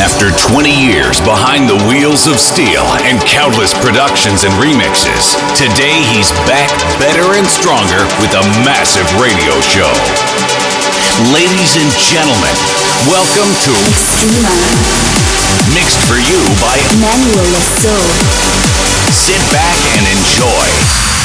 After 20 years behind the wheels of steel and countless productions and remixes, today he's back better and stronger with a massive radio show. Ladies and gentlemen, welcome to Extrema. Mixed for You by Manuel Le Saux. Sit back and enjoy.